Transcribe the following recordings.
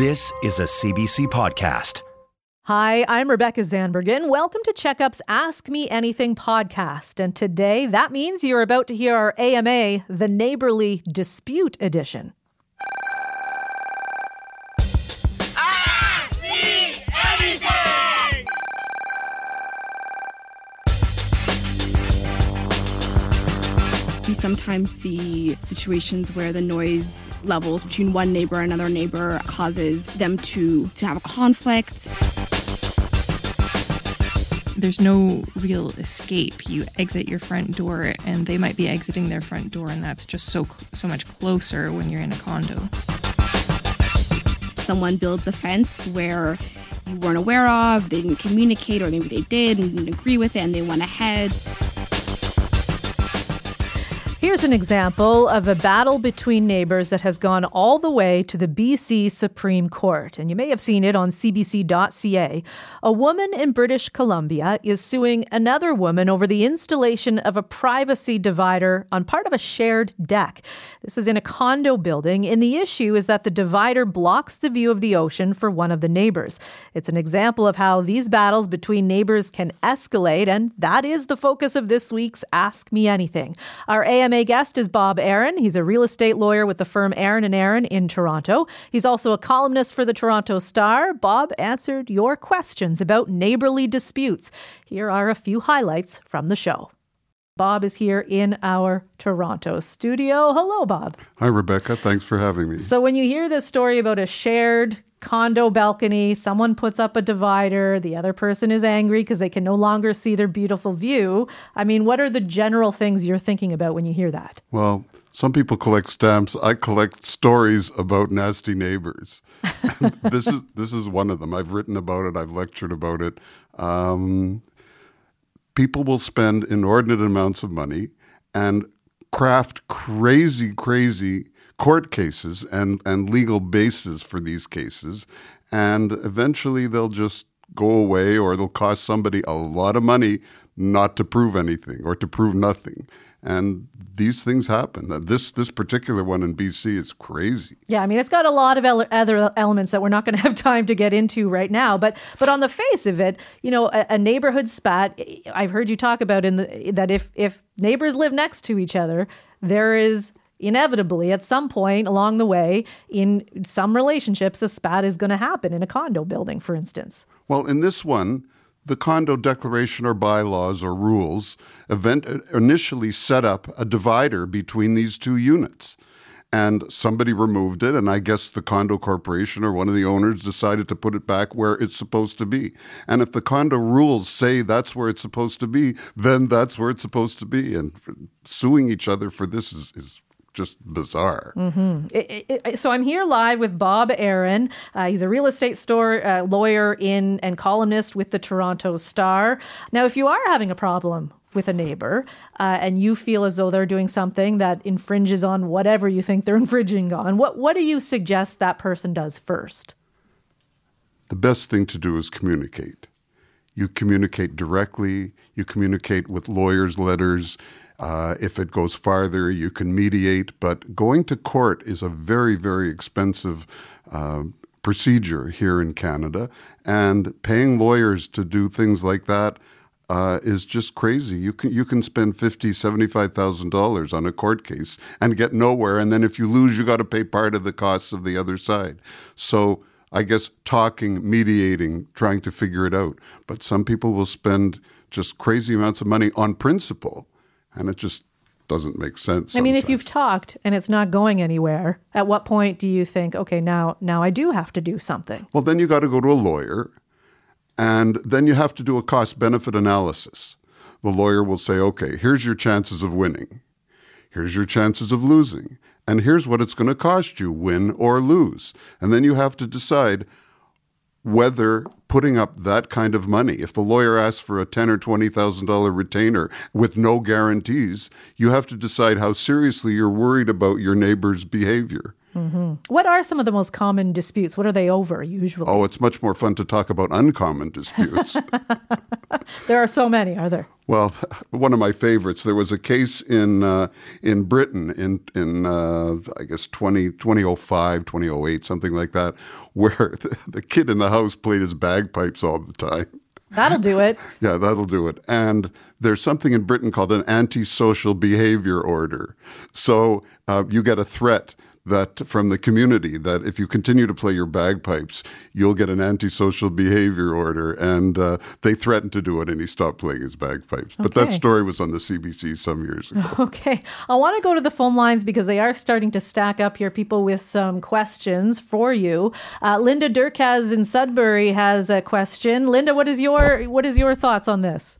This is a CBC podcast. Hi, I'm Rebecca Zandbergen. Welcome to Checkup's Ask Me Anything podcast. And today, that means you're about to hear our AMA, the Neighborly Dispute Edition. We sometimes see situations where the noise levels between one neighbor and another neighbor causes them to, to have a conflict. There's no real escape. You exit your front door, and they might be exiting their front door, and that's just so so much closer when you're in a condo. Someone builds a fence where you weren't aware of, they didn't communicate, or maybe they did and didn't agree with it, and they went ahead. Here's an example of a battle between neighbors that has gone all the way to the BC Supreme Court. And you may have seen it on cbc.ca. A woman in British Columbia is suing another woman over the installation of a privacy divider on part of a shared deck. This is in a condo building, and the issue is that the divider blocks the view of the ocean for one of the neighbors. It's an example of how these battles between neighbors can escalate, and that is the focus of this week's Ask Me Anything. Our AM AMA guest is Bob Aaron. He's a real estate lawyer with the firm Aaron and Aaron in Toronto. He's also a columnist for the Toronto Star. Bob answered your questions about neighborly disputes. Here are a few highlights from the show. Bob is here in our Toronto studio. Hello, Bob. Hi, Rebecca. Thanks for having me. So, when you hear this story about a shared condo balcony, someone puts up a divider, the other person is angry because they can no longer see their beautiful view. I mean, what are the general things you're thinking about when you hear that? Well, some people collect stamps. I collect stories about nasty neighbors. this is this is one of them. I've written about it. I've lectured about it. Um, people will spend inordinate amounts of money and craft crazy, crazy court cases and, and legal bases for these cases. And eventually they'll just go away or it'll cost somebody a lot of money not to prove anything or to prove nothing. And these things happen. This this particular one in BC is crazy. Yeah, I mean it's got a lot of ele- other elements that we're not going to have time to get into right now. But but on the face of it, you know, a, a neighborhood spat. I've heard you talk about in the that if if neighbors live next to each other, there is inevitably at some point along the way in some relationships a spat is going to happen in a condo building for instance. Well in this one the condo declaration or bylaws or rules event initially set up a divider between these two units. And somebody removed it and i guess the condo corporation or one of the owners decided to put it back where it's supposed to be. And if the condo rules say that's where it's supposed to be then that's where it's supposed to be. And suing each other for this is, is just bizarre. Mm-hmm. It, it, so I'm here live with Bob Aaron. Uh, he's a real estate store uh, lawyer in and columnist with the Toronto Star. Now, if you are having a problem with a neighbor uh, and you feel as though they're doing something that infringes on whatever you think they're infringing on, what what do you suggest that person does first? The best thing to do is communicate. You communicate directly. You communicate with lawyers' letters uh, if it goes farther, you can mediate, but going to court is a very, very expensive uh, procedure here in Canada, and paying lawyers to do things like that uh, is just crazy. You can you can spend fifty, seventy-five thousand dollars on a court case and get nowhere, and then if you lose, you got to pay part of the costs of the other side. So. I guess talking, mediating, trying to figure it out. But some people will spend just crazy amounts of money on principle and it just doesn't make sense. I mean, if you've talked and it's not going anywhere, at what point do you think, okay, now now I do have to do something? Well, then you got to go to a lawyer, and then you have to do a cost benefit analysis. The lawyer will say, okay, here's your chances of winning. Here's your chances of losing. And here's what it's going to cost you, win or lose. And then you have to decide whether putting up that kind of money, if the lawyer asks for a ten or twenty thousand dollar retainer with no guarantees, you have to decide how seriously you're worried about your neighbor's behavior. Mm-hmm. What are some of the most common disputes? What are they over usually? Oh, it's much more fun to talk about uncommon disputes. there are so many, are there? Well, one of my favorites. There was a case in uh, in Britain in in uh, I guess 20, 2005, 2008, something like that, where the, the kid in the house played his bagpipes all the time. That'll do it. yeah, that'll do it. And there's something in Britain called an antisocial behavior order. So uh, you get a threat that from the community that if you continue to play your bagpipes, you'll get an antisocial behavior order. And uh, they threatened to do it, and he stopped playing his bagpipes. But that story was on the CBC some years ago. Okay. I want to go to the phone lines because they are starting to stack up here. People with some questions for you. Uh, Linda Durkaz in Sudbury has a question. Linda, what is your what is your thoughts on this?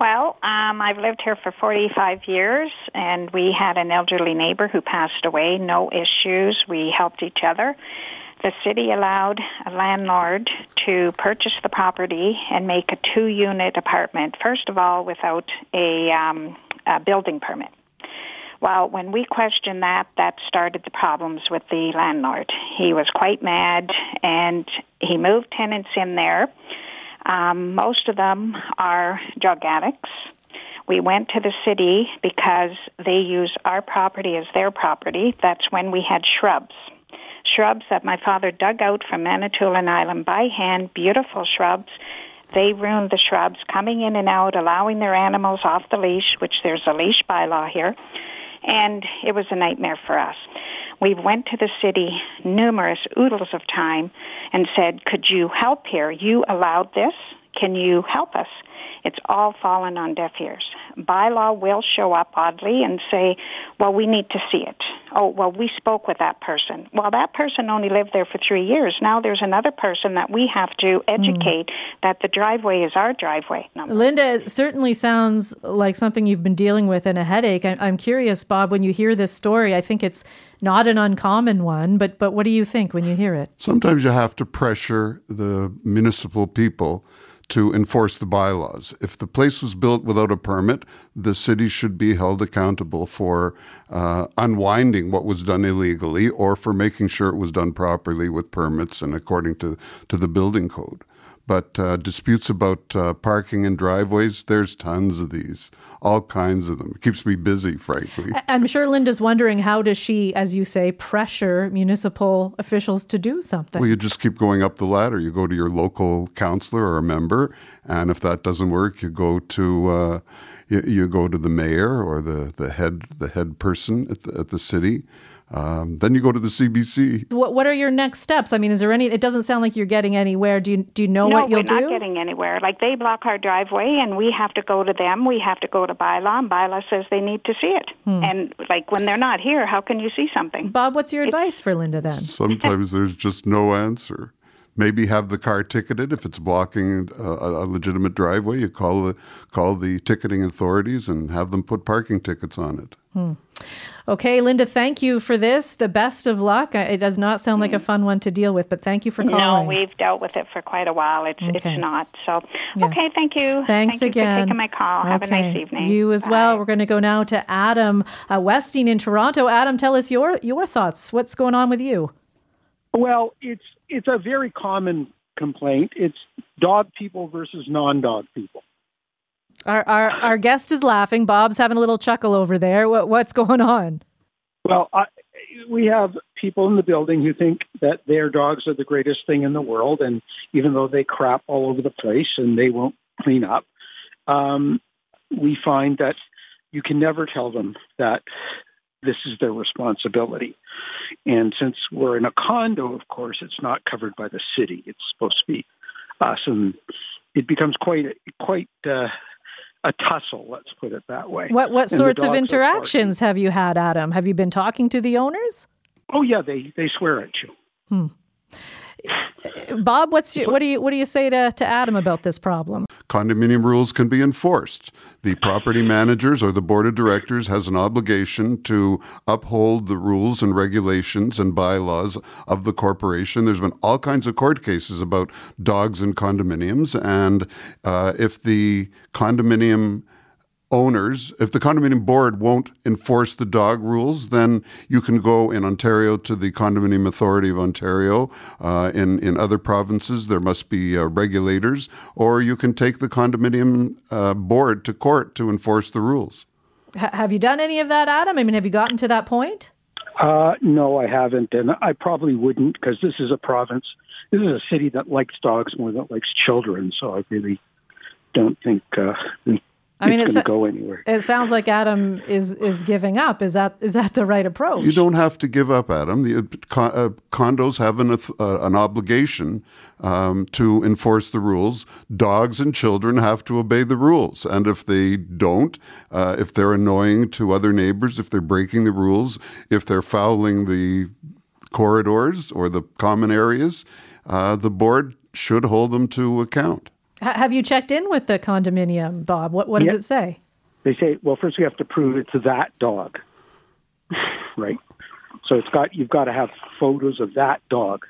Well, um, I've lived here for 45 years, and we had an elderly neighbor who passed away. No issues. We helped each other. The city allowed a landlord to purchase the property and make a two-unit apartment. First of all, without a, um, a building permit. Well, when we questioned that, that started the problems with the landlord. He was quite mad, and he moved tenants in there um, most of them are drug addicts. We went to the city because they use our property as their property. That's when we had shrubs. Shrubs that my father dug out from Manitoulin Island by hand, beautiful shrubs. They ruined the shrubs, coming in and out, allowing their animals off the leash, which there's a leash bylaw here. And it was a nightmare for us. We went to the city numerous oodles of time and said, could you help here? You allowed this. Can you help us? It's all fallen on deaf ears. Bylaw will show up oddly and say, well, we need to see it. Oh, well, we spoke with that person. Well, that person only lived there for three years. Now there's another person that we have to educate mm. that the driveway is our driveway. Number. Linda, it certainly sounds like something you've been dealing with and a headache. I'm curious, Bob, when you hear this story, I think it's not an uncommon one, but but what do you think when you hear it? Sometimes you have to pressure the municipal people to enforce the bylaws. If the place was built without a permit, the city should be held accountable for uh, unwinding what was done illegally or for making sure it was done properly with permits and according to, to the building code. But uh, disputes about uh, parking and driveways, there's tons of these, all kinds of them. It keeps me busy, frankly. I'm sure Linda's wondering how does she, as you say, pressure municipal officials to do something? Well, you just keep going up the ladder. You go to your local councillor or a member, and if that doesn't work, you go to uh, you, you, go to the mayor or the, the head the head person at the, at the city. Um, then you go to the CBC. What What are your next steps? I mean, is there any? It doesn't sound like you're getting anywhere. Do you Do you know no, what you'll do? No, we're not getting anywhere. Like they block our driveway, and we have to go to them. We have to go to bylaw, and bylaw says they need to see it. Hmm. And like when they're not here, how can you see something? Bob, what's your it's, advice for Linda then? Sometimes there's just no answer. Maybe have the car ticketed if it's blocking a, a legitimate driveway. You call the call the ticketing authorities and have them put parking tickets on it. Hmm. Okay, Linda, thank you for this. The best of luck. It does not sound like a fun one to deal with, but thank you for calling. No, we've dealt with it for quite a while. It's okay. it's not. So, yeah. okay, thank you. Thanks thank again. for taking my call. Okay. Have a nice evening. You as Bye. well. We're going to go now to Adam uh, Westing in Toronto. Adam, tell us your your thoughts. What's going on with you? Well, it's it's a very common complaint. It's dog people versus non-dog people. Our, our, our guest is laughing. Bob's having a little chuckle over there. What, what's going on? Well, I, we have people in the building who think that their dogs are the greatest thing in the world, and even though they crap all over the place and they won't clean up, um, we find that you can never tell them that this is their responsibility. And since we're in a condo, of course, it's not covered by the city. It's supposed to be us, and it becomes quite quite uh, a tussle. Let's put it that way. What what and sorts of interactions have you had, Adam? Have you been talking to the owners? Oh yeah, they they swear at you. Hmm. Bob, what's your, what do you what do you say to, to Adam about this problem? condominium rules can be enforced. The property managers or the board of directors has an obligation to uphold the rules and regulations and bylaws of the corporation. There's been all kinds of court cases about dogs in condominiums, and uh, if the condominium owners, if the condominium board won't enforce the dog rules, then you can go in Ontario to the Condominium Authority of Ontario. Uh, in in other provinces, there must be uh, regulators, or you can take the condominium uh, board to court to enforce the rules. H- have you done any of that, Adam? I mean, have you gotten to that point? Uh, no, I haven't, and I probably wouldn't because this is a province. This is a city that likes dogs more than it likes children. So I really don't think uh, we I mean, it's going to go anywhere. It sounds like Adam is is giving up. Is that is that the right approach? You don't have to give up, Adam. The uh, uh condos have an uh, an obligation um, to enforce the rules. Dogs and children have to obey the rules, and if they don't, uh, if they're annoying to other neighbors, if they're breaking the rules, if they're fouling the corridors or the common areas, uh, the board should hold them to account have you checked in with the condominium, Bob? What what does it say? They say, well, first we have to prove it's that dog, right? So it's got you've got to have photos of that dog.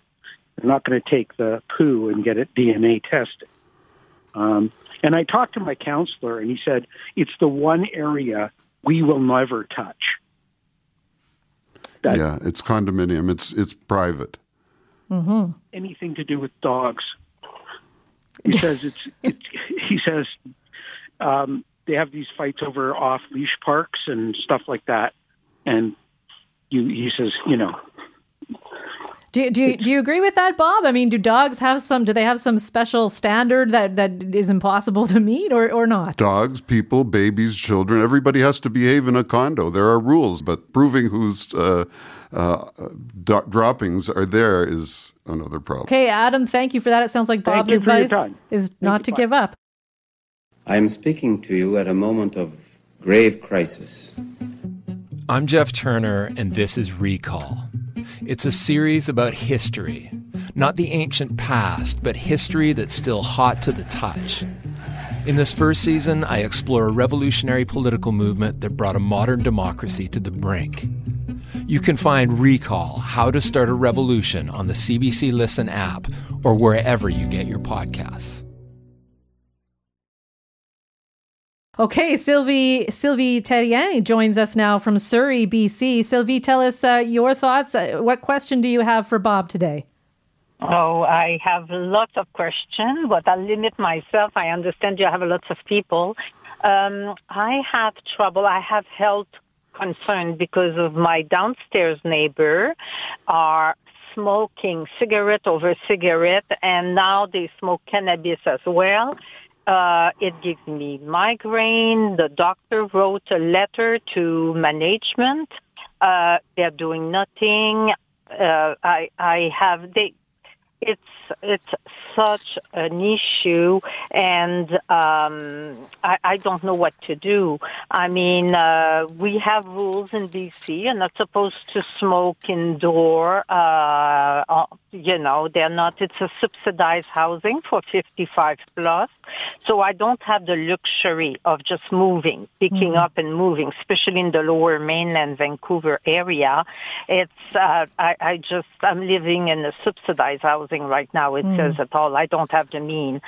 They're not going to take the poo and get it DNA tested. Um, and I talked to my counselor, and he said it's the one area we will never touch. That yeah, it's condominium. It's it's private. Mm-hmm. Anything to do with dogs he says it's, it's he says um, they have these fights over off leash parks and stuff like that, and you he says you know. Do, do, you, do you agree with that, Bob? I mean, do dogs have some? Do they have some special standard that, that is impossible to meet, or, or not? Dogs, people, babies, children. Everybody has to behave in a condo. There are rules, but proving whose uh, uh, do- droppings are there is another problem. Okay, Adam, thank you for that. It sounds like Bob's advice is thank not to give up. I am speaking to you at a moment of grave crisis. I'm Jeff Turner, and this is Recall. It's a series about history, not the ancient past, but history that's still hot to the touch. In this first season, I explore a revolutionary political movement that brought a modern democracy to the brink. You can find Recall How to Start a Revolution on the CBC Listen app or wherever you get your podcasts. Okay, Sylvie Sylvie Terrien joins us now from Surrey, BC. Sylvie, tell us uh, your thoughts. Uh, what question do you have for Bob today? Oh, I have lots of questions, but I'll limit myself. I understand you have lots of people. Um, I have trouble. I have health concerned because of my downstairs neighbor are smoking cigarette over cigarette and now they smoke cannabis as well. Uh, it gives me migraine. The doctor wrote a letter to management. Uh, they're doing nothing. Uh, I, I have, they, it's it's such an issue, and um, I, I don't know what to do. I mean, uh, we have rules in BC. You're not supposed to smoke indoor. Uh, uh, you know, they're not. It's a subsidized housing for 55 plus, so I don't have the luxury of just moving, picking mm-hmm. up and moving, especially in the Lower Mainland, Vancouver area. It's uh, I, I just I'm living in a subsidized housing right now. It mm. says it all. I don't have the mean.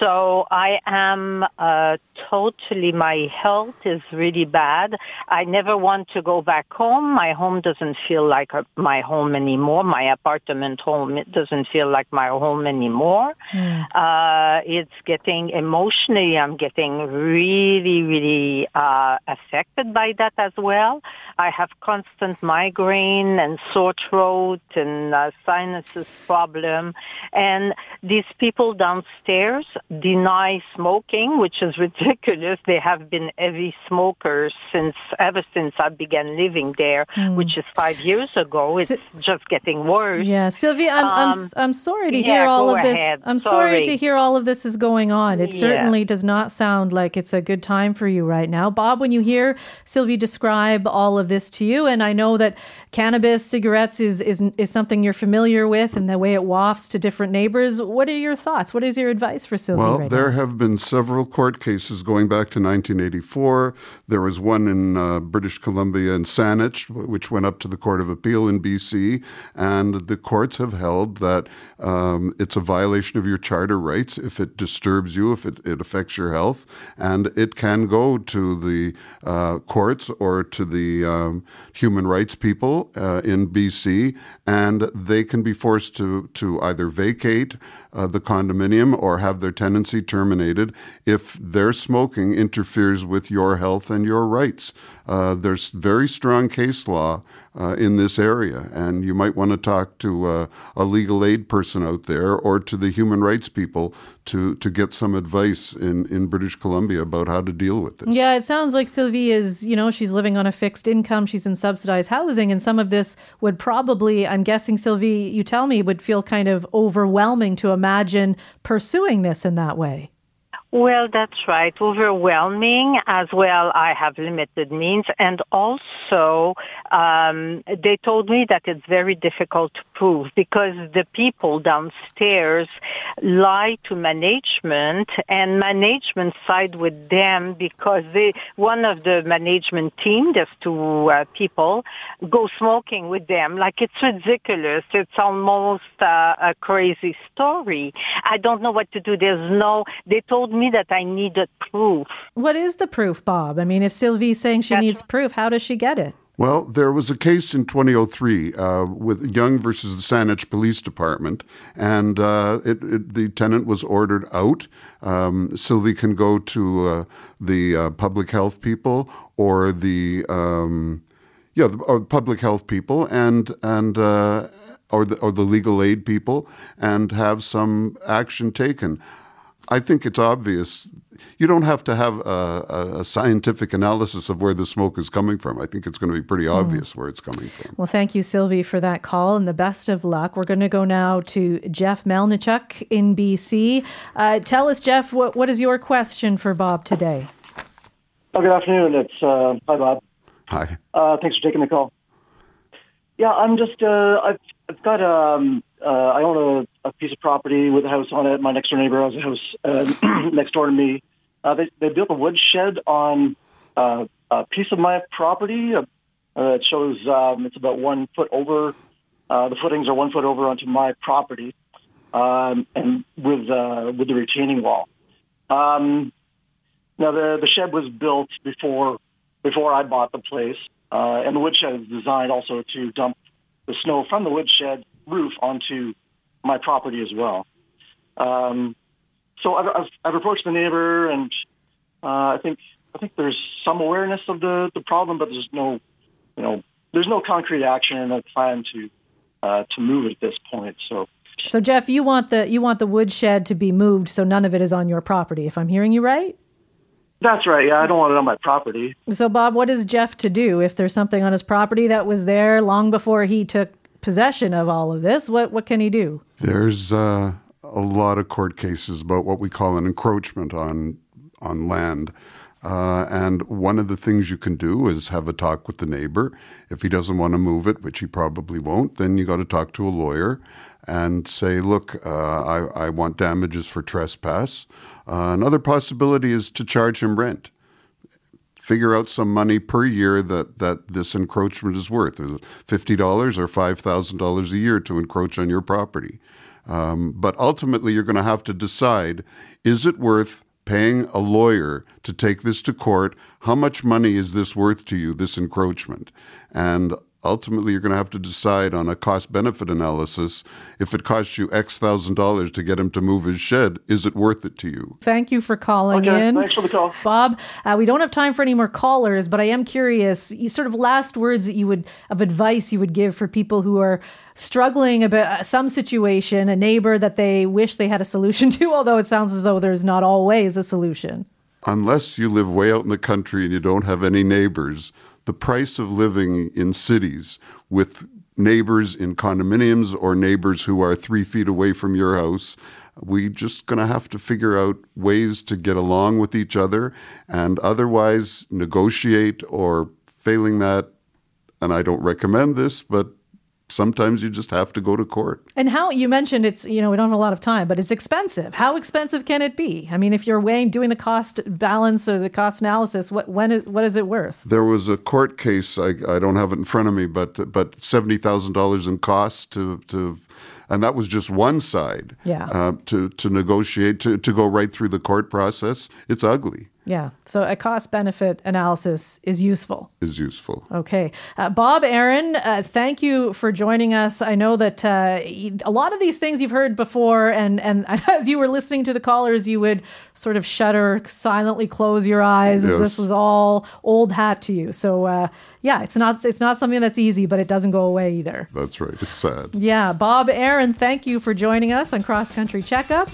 So I am uh, totally, my health is really bad. I never want to go back home. My home doesn't feel like a, my home anymore. My apartment home, it doesn't feel like my home anymore. Mm. Uh, it's getting emotionally, I'm getting really, really uh, affected by that as well. I have constant migraine and sore throat and uh, sinuses problem. And these people downstairs deny smoking, which is ridiculous. They have been heavy smokers since ever since I began living there, mm. which is five years ago. It's just getting worse. Yeah, Sylvia, I'm um, I'm, I'm sorry to hear all of this. I'm sorry. sorry. to hear all of this is going on. It yeah. certainly does not sound like it's a good time for you right now, Bob. When you hear Sylvie describe all of this to you, and I know that cannabis, cigarettes is, is is something you're familiar with, and the way it wafts to different neighbors. What are your thoughts? What is your advice for Sylvie? Well, right there now? have been several court cases going back to 1984. There was one in uh, British Columbia in Saanich, which went up to the Court of Appeal in BC, and the courts have held that um, it's a violation of your charter rights if it disturbs you, if it, it affects your health, and it can go to the uh, courts or to the um, human rights people uh, in BC, and they can be forced to to either vacate uh, the condominium or have their tenancy terminated if their smoking interferes with your health and your rights. Uh, there's very strong case law uh, in this area, and you might want to talk to uh, a legal aid person out there or to the human rights people to, to get some advice in, in British Columbia about how to deal with this. Yeah, it sounds like Sylvie is, you know, she's living on a fixed income. She's in subsidized housing. And some of this would probably, I'm guessing, Sylvie, you tell me, would feel kind of overwhelming to imagine pursuing this in that way. Well, that's right. Overwhelming as well. I have limited means. And also, um, they told me that it's very difficult to prove because the people downstairs lie to management and management side with them because they, one of the management team, there's two uh, people, go smoking with them. Like it's ridiculous. It's almost uh, a crazy story. I don't know what to do. There's no, they told me that I needed proof. What is the proof, Bob? I mean, if Sylvie's saying she That's needs proof, how does she get it? Well, there was a case in 2003 uh, with Young versus the Saanich Police Department, and uh, it, it, the tenant was ordered out. Um, Sylvie can go to uh, the uh, public health people or the um, yeah, the, or public health people and and uh, or the or the legal aid people and have some action taken. I think it's obvious. You don't have to have a, a, scientific analysis of where the smoke is coming from. I think it's going to be pretty obvious mm. where it's coming from. Well, thank you, Sylvie, for that call and the best of luck. We're going to go now to Jeff Melnichuk in BC. Uh, tell us, Jeff, what, what is your question for Bob today? Oh, good afternoon. It's uh, hi, Bob. Hi. Uh, thanks for taking the call. Yeah, I'm just uh, I've I've got um uh, I own a, a piece of property with a house on it. My next door neighbor has a house uh, next door to me. Uh, they they built a wood shed on uh, a piece of my property. Uh, it shows um, it's about one foot over. Uh, the footings are one foot over onto my property, um, and with uh, with the retaining wall. Um, now the the shed was built before before I bought the place, uh, and the woodshed is designed also to dump the snow from the woodshed roof onto my property as well. Um, so I've, I've, I've, approached the neighbor, and uh, I think I think there's some awareness of the, the problem, but there's no, you know, there's no concrete action and no plan to uh, to move it at this point. So. So Jeff, you want the you want the woodshed to be moved so none of it is on your property, if I'm hearing you right? That's right. Yeah, I don't want it on my property. So, Bob, what is Jeff to do if there's something on his property that was there long before he took possession of all of this? What what can he do? There's uh, a lot of court cases about what we call an encroachment on on land. Uh, and one of the things you can do is have a talk with the neighbor. If he doesn't want to move it, which he probably won't, then you got to talk to a lawyer and say, look, uh, I, I, want damages for trespass. Uh, another possibility is to charge him rent. Figure out some money per year that, that this encroachment is worth. Is it $50 or $5,000 a year to encroach on your property? Um, but ultimately, you're going to have to decide is it worth paying a lawyer to take this to court? How much money is this worth to you, this encroachment? And ultimately you're going to have to decide on a cost benefit analysis if it costs you X thousand dollars to get him to move his shed, is it worth it to you? Thank you for calling okay, in. Thanks for the call. Bob, uh, we don't have time for any more callers, but I am curious, sort of last words that you would, of advice you would give for people who are struggling about uh, some situation, a neighbor that they wish they had a solution to, although it sounds as though there's not always a solution. Unless you live way out in the country and you don't have any neighbors, the price of living in cities with neighbors in condominiums or neighbors who are three feet away from your house. We just going to have to figure out ways to get along with each other and otherwise negotiate or failing that, and I don't recommend this, but sometimes you just have to go to court. And how you mentioned it's, you know, we don't have a lot of time, but it's expensive. How expensive can it be? I mean, if you're weighing, doing the cost balance or the cost analysis, what when is, what is it worth? There was a court case. I, I don't have it in front of me, but but seventy thousand dollars in costs to to. And that was just one side. Yeah. Uh, to to negotiate to to go right through the court process. It's ugly. Yeah. So a cost benefit analysis is useful. Is useful. Okay. Uh, Bob Aaron, uh, thank you for joining us. I know that uh, a lot of these things you've heard before, and, and as you were listening to the callers, you would sort of shudder, silently close your eyes Yes. this was all old hat to you. So, uh, yeah, it's not, it's not something that's easy, but it doesn't go away either. That's right. It's sad. Yeah. Bob Aaron, thank you for joining us on Cross Country Checkup.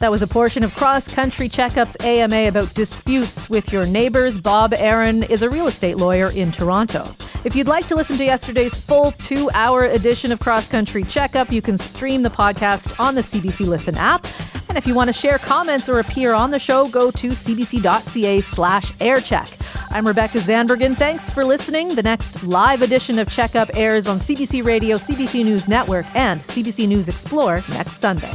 That was a portion of Cross Country Checkup's AMA about disputes with your neighbors. Bob Aaron is a real estate lawyer in Toronto. If you'd like to listen to yesterday's full two hour edition of Cross Country Checkup, you can stream the podcast on the CBC Listen app. And if you want to share comments or appear on the show, go to cbc.ca slash aircheck. I'm Rebecca Zandbergen. Thanks for listening. The next live edition of Checkup airs on CBC Radio, CBC News Network, and CBC News Explore next Sunday.